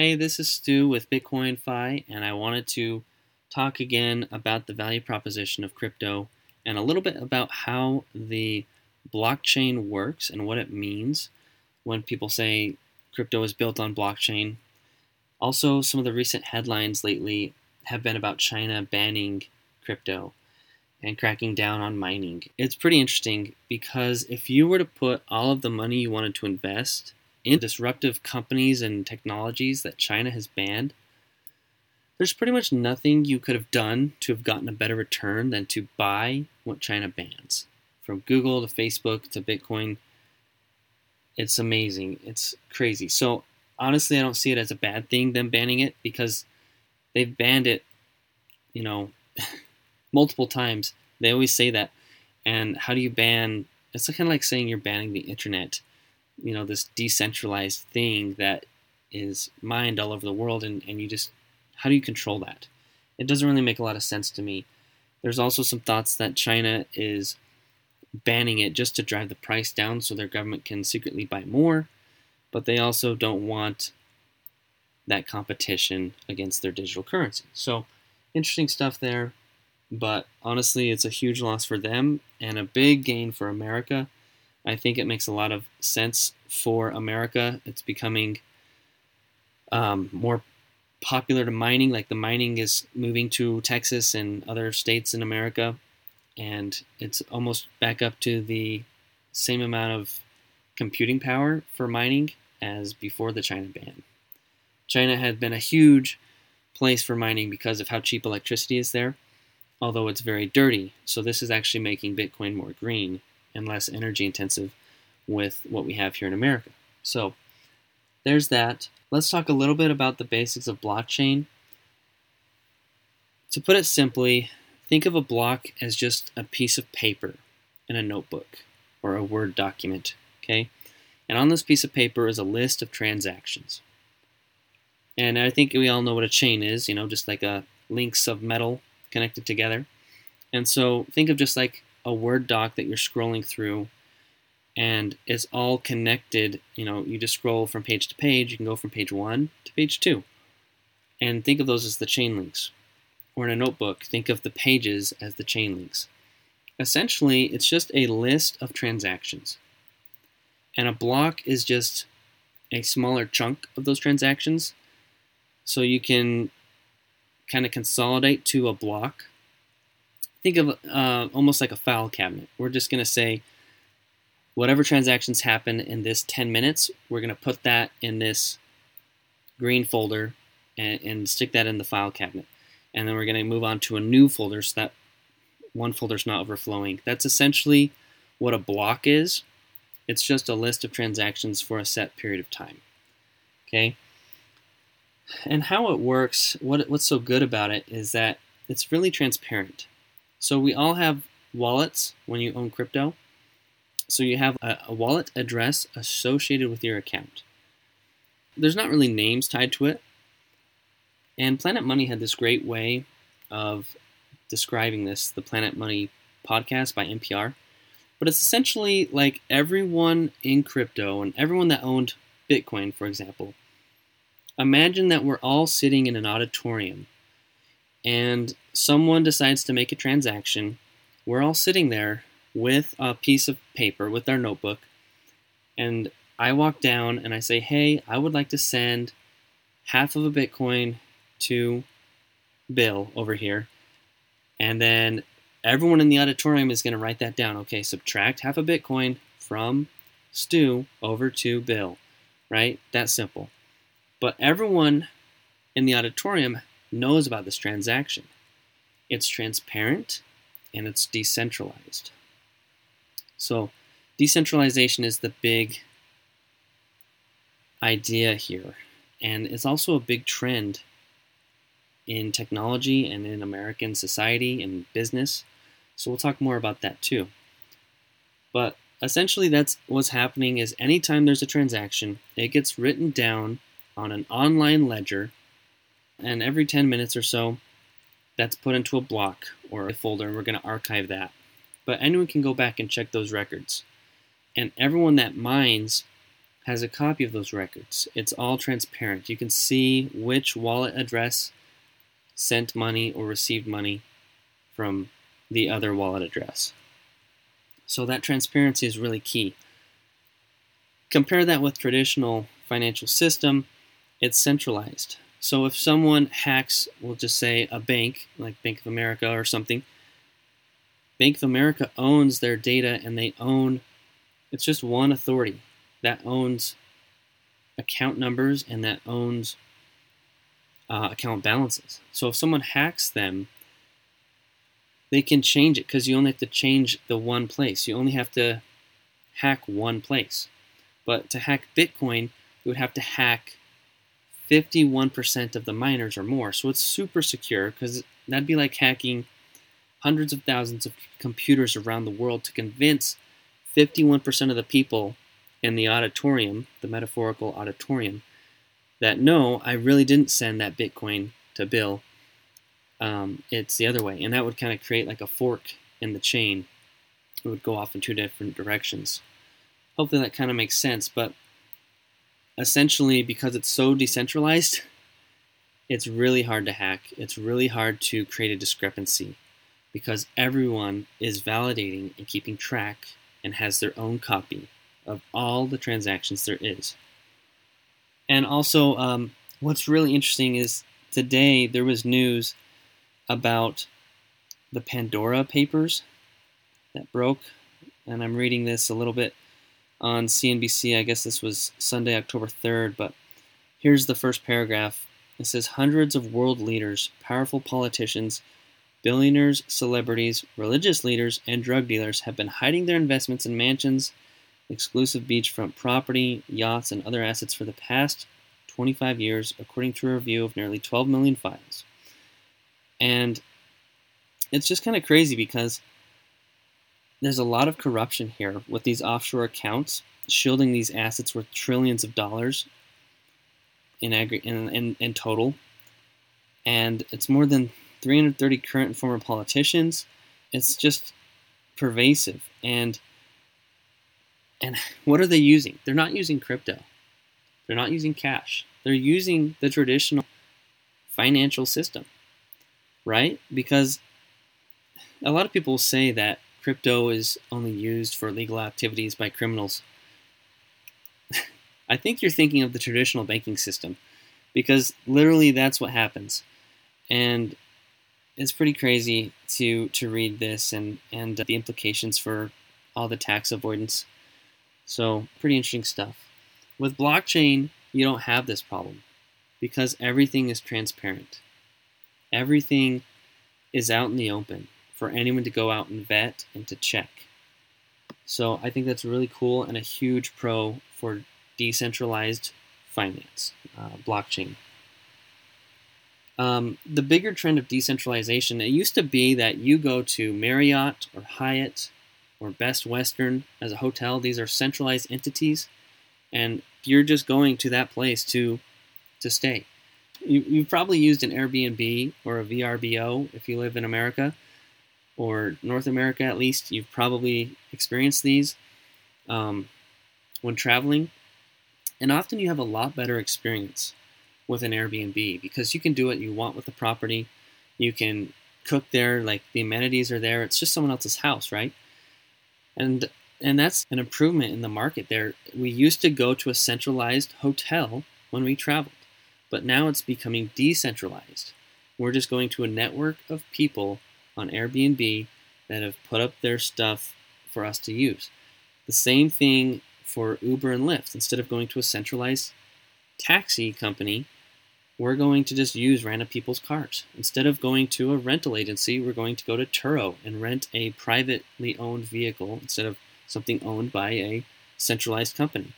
Hey, this is Stu with Bitcoin Fi, and I wanted to talk again about the value proposition of crypto and a little bit about how the blockchain works and what it means when people say crypto is built on blockchain. Also, some of the recent headlines lately have been about China banning crypto and cracking down on mining. It's pretty interesting because if you were to put all of the money you wanted to invest in disruptive companies and technologies that China has banned, there's pretty much nothing you could have done to have gotten a better return than to buy what China bans. From Google to Facebook to Bitcoin, it's amazing. It's crazy. So, honestly, I don't see it as a bad thing, them banning it, because they've banned it, you know, multiple times. They always say that. And how do you ban? It's kind of like saying you're banning the internet you know this decentralized thing that is mined all over the world and, and you just how do you control that? It doesn't really make a lot of sense to me. There's also some thoughts that china is banning it just to drive the price down so their government can secretly buy more but they also don't want that competition against their digital currency. So interesting stuff there but honestly it's a huge loss for them and a big gain for america I think it makes a lot of sense for America. It's becoming um, more popular to mining, like the mining is moving to Texas and other states in America, and it's almost back up to the same amount of computing power for mining as before the China ban. China had been a huge place for mining because of how cheap electricity is there, although it's very dirty. So this is actually making Bitcoin more green and less energy intensive with what we have here in America. So there's that. Let's talk a little bit about the basics of blockchain. To put it simply, think of a block as just a piece of paper in a notebook or a Word document, okay? And on this piece of paper is a list of transactions. And I think we all know what a chain is, you know, just like a links of metal connected together. And so think of just like a Word doc that you're scrolling through and it's all connected. You know, you just scroll from page to page. You can go from page one to page two. And think of those as the chain links. Or in a notebook, think of the pages as the chain links. Essentially, it's just a list of transactions. And a block is just a smaller chunk of those transactions. So you can kind of consolidate to a block think of uh, almost like a file cabinet. We're just going to say whatever transactions happen in this 10 minutes, we're going to put that in this green folder and, and stick that in the file cabinet. And then we're going to move on to a new folder so that one folder is not overflowing. That's essentially what a block is. It's just a list of transactions for a set period of time. Okay? And how it works, what, what's so good about it is that it's really transparent. So we all have wallets when you own crypto. So you have a, a wallet address associated with your account. There's not really names tied to it. And Planet Money had this great way of describing this, the Planet Money podcast by NPR. But it's essentially like everyone in crypto and everyone that owned Bitcoin, for example. Imagine that we're all sitting in an auditorium and someone decides to make a transaction. We're all sitting there with a piece of paper, with our notebook, and I walk down and I say, Hey, I would like to send half of a Bitcoin to Bill over here. And then everyone in the auditorium is going to write that down. Okay, subtract half a Bitcoin from Stu over to Bill, right? That's simple. But everyone in the auditorium knows about this transaction. It's transparent and it's decentralized. So, decentralization is the big idea here, and it's also a big trend in technology and in American society and business. So, we'll talk more about that too. But essentially, that's what's happening is anytime there's a transaction, it gets written down on an online ledger and every 10 minutes or so, that's put into a block or a folder, and we're going to archive that. But anyone can go back and check those records. And everyone that mines has a copy of those records. It's all transparent. You can see which wallet address sent money or received money from the other wallet address. So that transparency is really key. Compare that with traditional financial system, it's centralized. So if someone hacks, we'll just say a bank, like Bank of America or something, Bank of America owns their data and they own, it's just one authority that owns account numbers and that owns uh, account balances. So if someone hacks them, they can change it because you only have to change the one place. You only have to hack one place. But to hack Bitcoin, you would have to hack 51% of the miners or more. So it's super secure because that'd be like hacking hundreds of thousands of computers around the world to convince 51% of the people in the auditorium, the metaphorical auditorium, that no, I really didn't send that Bitcoin to Bill. Um, it's the other way. And that would kind of create like a fork in the chain. It would go off in two different directions. Hopefully that kind of makes sense. But essentially, because it's so decentralized, it's really hard to hack. It's really hard to create a discrepancy because everyone is validating and keeping track and has their own copy of all the transactions there is. And also, um, what's really interesting is today there was news about the Pandora Papers that broke, and I'm reading this a little bit on CNBC. I guess this was Sunday, October 3rd, but here's the first paragraph. It says hundreds of world leaders, powerful politicians, billionaires, celebrities, religious leaders, and drug dealers have been hiding their investments in mansions exclusive beachfront property, yachts, and other assets for the past 25 years, according to a review of nearly 12 million files. And it's just kind of crazy because there's a lot of corruption here with these offshore accounts shielding these assets worth trillions of dollars in, in, in, in total. And it's more than 330 current and former politicians. It's just pervasive. And and what are they using? They're not using crypto. They're not using cash. They're using the traditional financial system, right? Because a lot of people say that crypto is only used for legal activities by criminals. I think you're thinking of the traditional banking system because literally that's what happens. And it's pretty crazy to to read this and and uh, the implications for all the tax avoidance so, pretty interesting stuff. With blockchain, you don't have this problem because everything is transparent. Everything is out in the open for anyone to go out and vet and to check. So, I think that's really cool and a huge pro for decentralized finance, uh, blockchain. Um, the bigger trend of decentralization, it used to be that you go to Marriott or Hyatt or Best Western as a hotel. These are centralized entities, and you're just going to that place to to stay. You, you've probably used an Airbnb or a VRBO if you live in America or North America at least. You've probably experienced these um, when traveling, and often you have a lot better experience with an Airbnb because you can do what you want with the property. You can cook there, like the amenities are there. It's just someone else's house, right? and and that's an improvement in the market there. We used to go to a centralized hotel when we traveled, but now it's becoming decentralized. We're just going to a network of people on Airbnb that have put up their stuff for us to use. The same thing for Uber and Lyft. Instead of going to a centralized taxi company, we're going to just use random people's cars. Instead of going to a rental agency, we're going to go to Turo and rent a privately owned vehicle instead of something owned by a centralized company.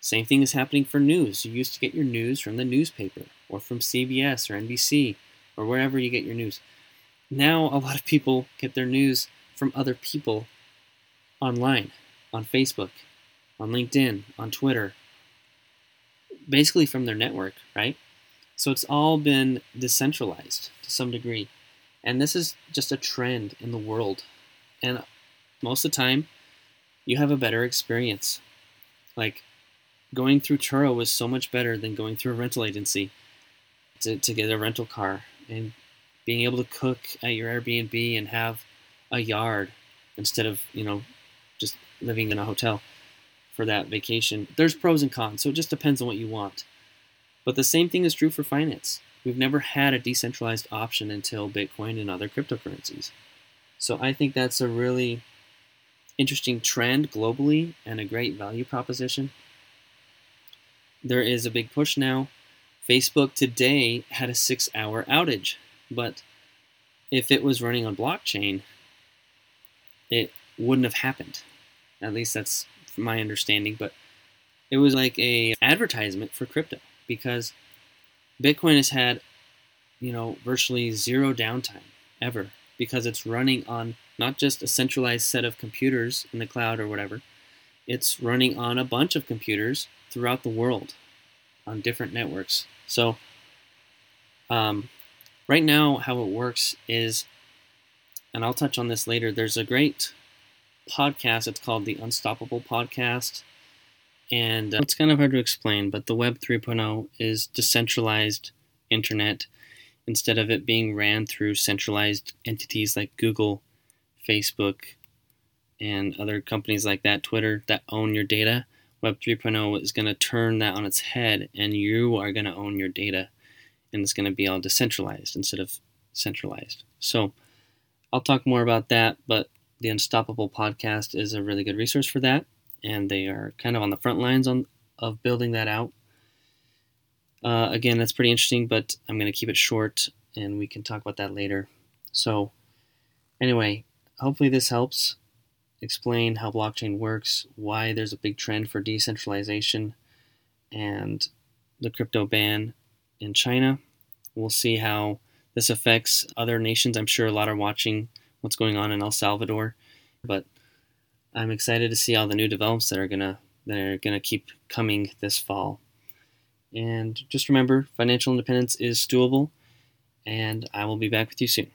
Same thing is happening for news. You used to get your news from the newspaper or from CBS or NBC or wherever you get your news. Now, a lot of people get their news from other people online, on Facebook, on LinkedIn, on Twitter, basically from their network, right? So it's all been decentralized to some degree. And this is just a trend in the world. And most of the time, you have a better experience. Like, going through Turo was so much better than going through a rental agency to, to get a rental car and being able to cook at your Airbnb and have a yard instead of, you know, just living in a hotel for that vacation. There's pros and cons, so it just depends on what you want. But the same thing is true for finance. We've never had a decentralized option until Bitcoin and other cryptocurrencies. So I think that's a really interesting trend globally and a great value proposition. There is a big push now. Facebook today had a six hour outage, but if it was running on blockchain, it wouldn't have happened. At least that's my understanding, but it was like a advertisement for crypto because Bitcoin has had, you know, virtually zero downtime ever because it's running on not just a centralized set of computers in the cloud or whatever. It's running on a bunch of computers throughout the world on different networks. So, um, right now, how it works is, and I'll touch on this later, there's a great podcast. It's called the Unstoppable Podcast. And uh, it's kind of hard to explain, but the Web 3.0 is decentralized internet instead of it being ran through centralized entities like Google, Facebook, and other companies like that, Twitter, that own your data. Web 3.0 is going to turn that on its head, and you are going to own your data, and it's going to be all decentralized instead of centralized. So, I'll talk more about that, but the Unstoppable podcast is a really good resource for that, and they are kind of on the front lines on of building that out. Uh, again, that's pretty interesting, but I'm going to keep it short, and we can talk about that later. So, anyway, hopefully this helps explain how blockchain works, why there's a big trend for decentralization, and the crypto ban in China. We'll see how this affects other nations. I'm sure a lot are watching what's going on in El Salvador, but I'm excited to see all the new developments that are gonna that are gonna keep coming this fall. And just remember, financial independence is doable, and I will be back with you soon.